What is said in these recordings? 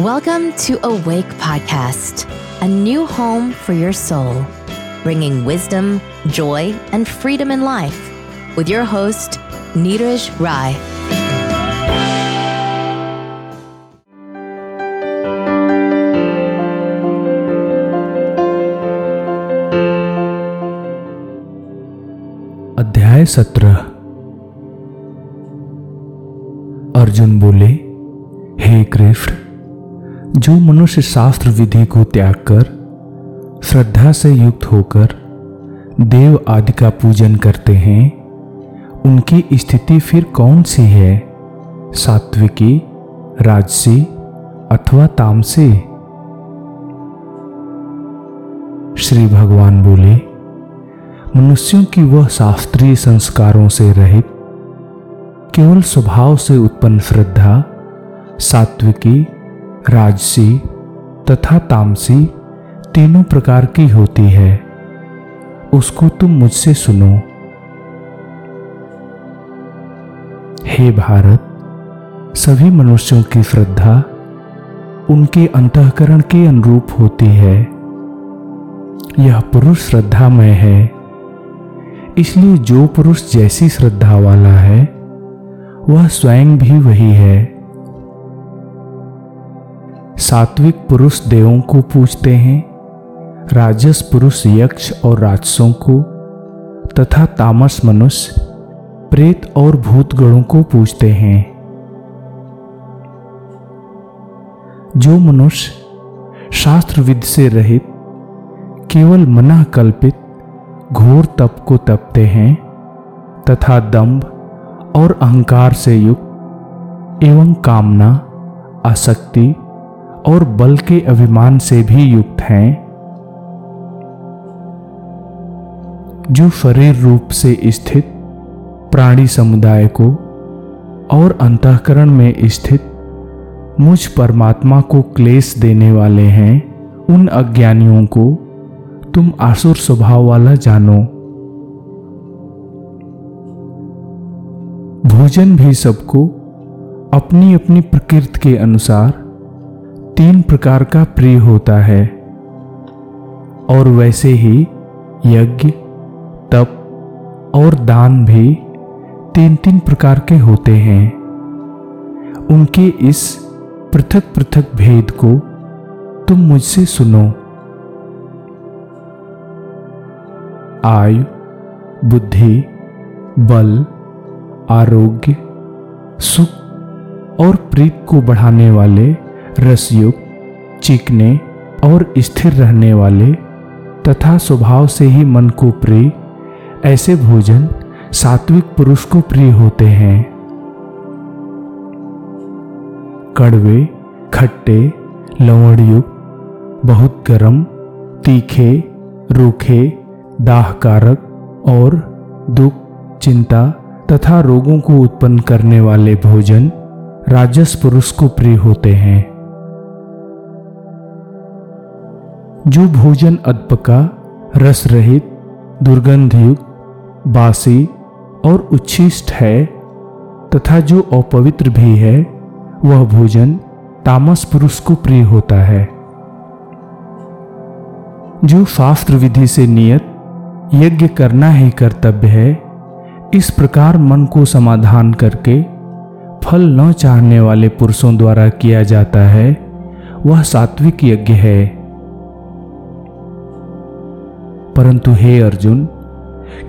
Welcome to Awake Podcast, a new home for your soul, bringing wisdom, joy, and freedom in life with your host, Neeraj Rai. अध्याय सत्रह अर्जुन बोले हे कृष्ण जो मनुष्य शास्त्र विधि को त्याग कर, श्रद्धा से युक्त होकर देव आदि का पूजन करते हैं, उनकी स्थिति फिर कौन सी है? सात्विकी, राजसी अथवा तामसी? श्री भगवान बोले, मनुष्यों की वह शास्त्रीय संस्कारों से रहित, केवल स्वभाव से उत्पन्न श्रद्धा, सात्विकी राजसी तथा तामसी तीनों प्रकार की होती है। उसको तुम मुझसे सुनो। हे भारत, सभी मनुष्यों की श्रद्धा उनके अंतकरण के अनुरूप होती है। यह पुरुष श्रद्धामय है, इसलिए जो पुरुष जैसी श्रद्धा वाला है, वह स्वयं भी वही है। सात्विक पुरुष देवों को पूजते हैं, राजस पुरुष यक्ष और राजसों को, तथा तामस मनुष्य, प्रेत और भूतगणों को पूजते हैं। जो मनुष्य शास्त्र विद से रहित, केवल मना कल्पित, घोर तप को तपते हैं, तथा दंभ और अहंकार से युक्त एवं कामना, आसक्ति और बल के अभिमान से भी युक्त हैं, जो शरीर रूप से स्थित प्राणी समुदाय को और अंतकरण में स्थित मुझ परमात्मा को क्लेश देने वाले हैं, उन अज्ञानियों को तुम आसुर स्वभाव वाला जानो। भोजन भी सबको अपनी अपनी प्रकृति के अनुसार तीन प्रकार का प्रिय होता है। और वैसे ही यज्ञ, तप और दान भी तीन तीन प्रकार के होते हैं। उनके इस पृथक पृथक भेद को तुम मुझसे सुनो। आयु, बुद्धि, बल, आरोग्य, सुख और प्रीत को बढ़ाने वाले रसयुक्त चिकने और स्थिर रहने वाले तथा स्वभाव से ही मन को प्रिय, ऐसे भोजन सात्विक पुरुष को प्रिय होते हैं। कड़वे, खट्टे, लवणयुक्त, बहुत गर्म, तीखे, रूखे, दाहकारक और दुख, चिंता तथा रोगों को उत्पन्न करने वाले भोजन राजस पुरुष को प्रिय होते हैं। जो भोजन अद्पका रस रहित दुर्गंधयुक्त, बासी और उच्छिष्ट है, तथा जो अपवित्र भी है, वह भोजन तामस पुरुष को प्रिय होता है। जो शास्त्र विधि से नियत, यज्ञ करना ही कर्तव्य है, इस प्रकार मन को समाधान करके फल न चाहने वाले पुरुषों द्वारा किया जाता है, वह सात्विक यज्ञ है। परंतु हे अर्जुन,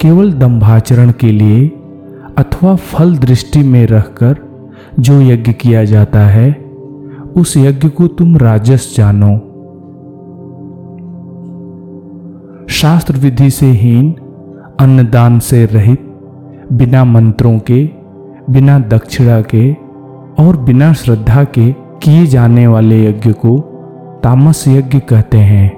केवल दंभाचरण के लिए अथवा फल दृष्टि में रहकर जो यज्ञ किया जाता है, उस यज्ञ को तुम राजस जानो। शास्त्र विधि से हीन, अन्नदान से रहित, बिना मंत्रों के, बिना दक्षिणा के और बिना श्रद्धा के किए जाने वाले यज्ञ को तामस यज्ञ कहते हैं।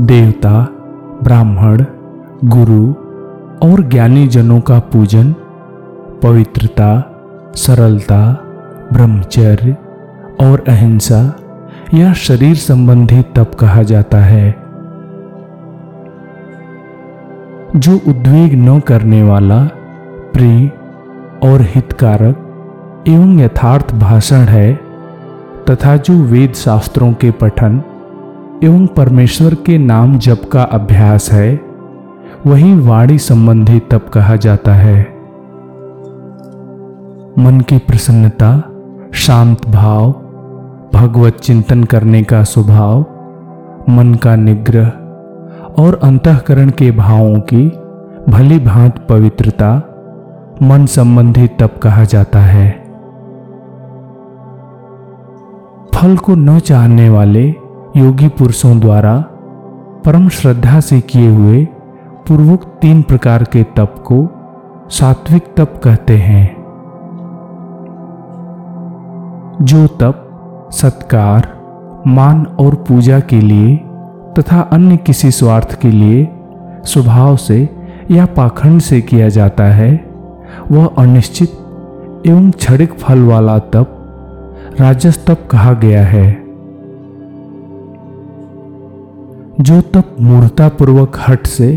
देवता, ब्राह्मण, गुरु और ज्ञानी जनों का पूजन, पवित्रता, सरलता, ब्रह्मचर्य और अहिंसा यह शरीर संबंधी तप कहा जाता है। जो उद्वेग न करने वाला, प्रिय और हितकारक एवं यथार्थ भाषण है, तथा जो वेद शास्त्रों के पठन एवं परमेश्वर के नाम जप का अभ्यास है, वही वाणी संबंधी तप कहा जाता है। मन की प्रसन्नता, शांत भाव, भगवत चिंतन करने का स्वभाव, मन का निग्रह और अंतकरण के भावों की भली भांत पवित्रता मन संबंधी तप कहा जाता है। फल को न चाहने वाले योगी पुरुषों द्वारा परम श्रद्धा से किए हुए पूर्वोक्त तीन प्रकार के तप को सात्विक तप कहते हैं। जो तप सत्कार, मान और पूजा के लिए तथा अन्य किसी स्वार्थ के लिए स्वभाव से या पाखंड से किया जाता है, वह अनिश्चित एवं क्षणिक फल वाला तप राजस तप कहा गया है। जो तप मूर्तापूर्वक हट से,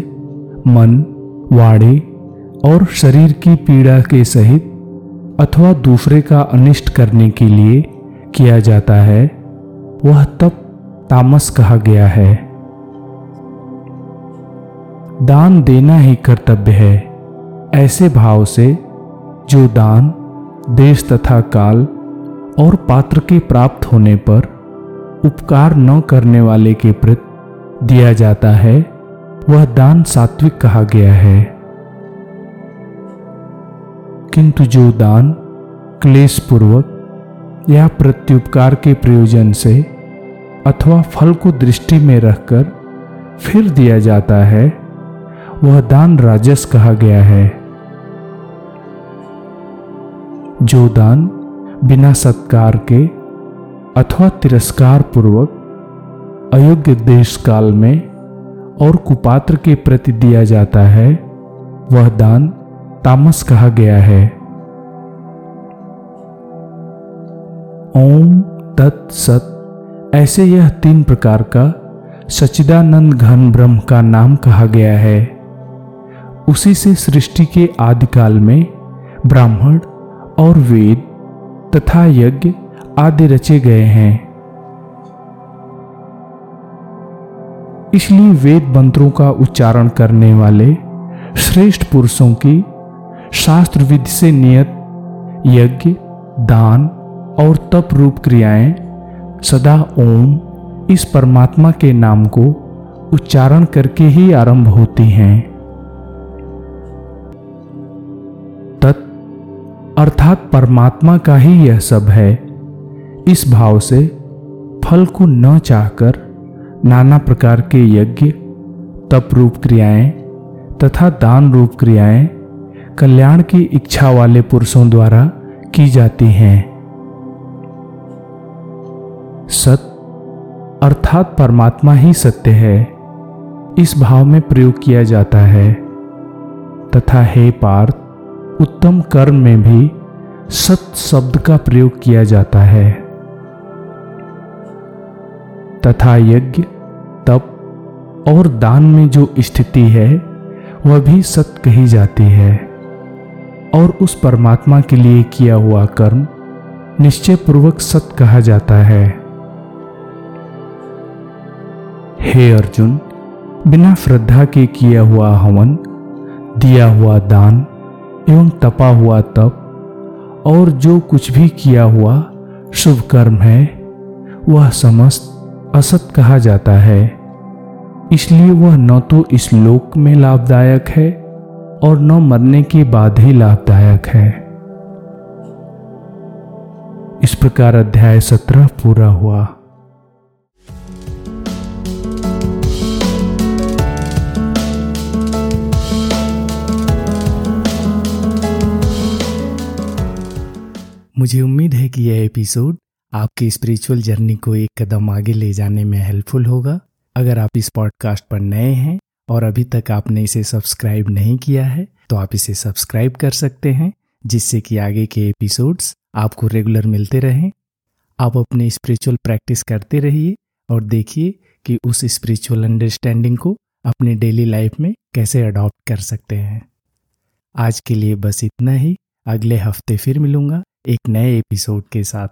मन, वाणी और शरीर की पीड़ा के सहित अथवा दूसरे का अनिष्ट करने के लिए किया जाता है, वह तप तामस कहा गया है। दान देना ही कर्तव्य है, ऐसे भाव से जो दान, देश तथा काल और पात्र के प्राप्त होने पर उपकार न करने वाले के प्रति दिया जाता है। वह दान सात्विक कहा गया है। किंतु जो दान क्लेश पूर्वक या प्रत्युपकार के प्रयोजन से अथवा फल को दृष्टि में रखकर फिर दिया जाता है, वह दान राजस कहा गया है। जो दान बिना सत्कार के अथवा तिरस्कार पूर्वक अयोग्य देश काल में और कुपात्र के प्रति दिया जाता है, वह दान तामस कहा गया है। ओम तत् सत, ऐसे यह तीन प्रकार का सचिदानंद घन ब्रह्म का नाम कहा गया है। उसी से सृष्टि के आदिकाल में ब्राह्मण और वेद तथा यज्ञ आदि रचे गए हैं। इसलिए वेद मंत्रों का उच्चारण करने वाले श्रेष्ठ पुरुषों की शास्त्र विधि से नियत यज्ञ, दान और तप रूप क्रियाएँ सदा ओम इस परमात्मा के नाम को उच्चारण करके ही आरंभ होती हैं। तत् अर्थात परमात्मा का ही यह सब है। इस भाव से फल को न चाहकर नाना प्रकार के यज्ञ, तप रूप क्रियाएँ तथा दान रूप क्रियाएँ कल्याण की इच्छा वाले पुरुषों द्वारा की जाती हैं। सत अर्थात परमात्मा ही सत्य है, इस भाव में प्रयोग किया जाता है। तथा हे पार्थ, उत्तम कर्म में भी सत शब्द का प्रयोग किया जाता है। तथा यज्ञ तप और दान में जो स्थिति है, वह भी सत्य कही जाती है। और उस परमात्मा के लिए किया हुआ कर्म निश्चय पूर्वक सत्य कहा जाता है। हे अर्जुन, बिना श्रद्धा के किया हुआ हवन, दिया हुआ दान एवं तपा हुआ तप और जो कुछ भी किया हुआ शुभ कर्म है, वह समस्त असत कहा जाता है। इसलिए वह न तो इस लोक में लाभदायक है और न मरने के बाद ही लाभदायक है। इस प्रकार अध्याय सत्रह पूरा हुआ। मुझे उम्मीद है कि यह एपिसोड आपकी स्पिरिचुअल जर्नी को एक कदम आगे ले जाने में हेल्पफुल होगा। अगर आप इस पॉडकास्ट पर नए हैं और अभी तक आपने इसे सब्सक्राइब नहीं किया है तो आप इसे सब्सक्राइब कर सकते हैं, जिससे कि आगे के एपिसोड्स आपको रेगुलर मिलते रहें। आप अपने स्पिरिचुअल प्रैक्टिस करते रहिए और देखिए कि उस स्पिरिचुअल अंडरस्टैंडिंग को अपने डेली लाइफ में कैसे अडॉप्ट कर सकते हैं। आज के लिए बस इतना ही। अगले हफ़्ते फिर मिलूँगा एक नए एपिसोड के साथ।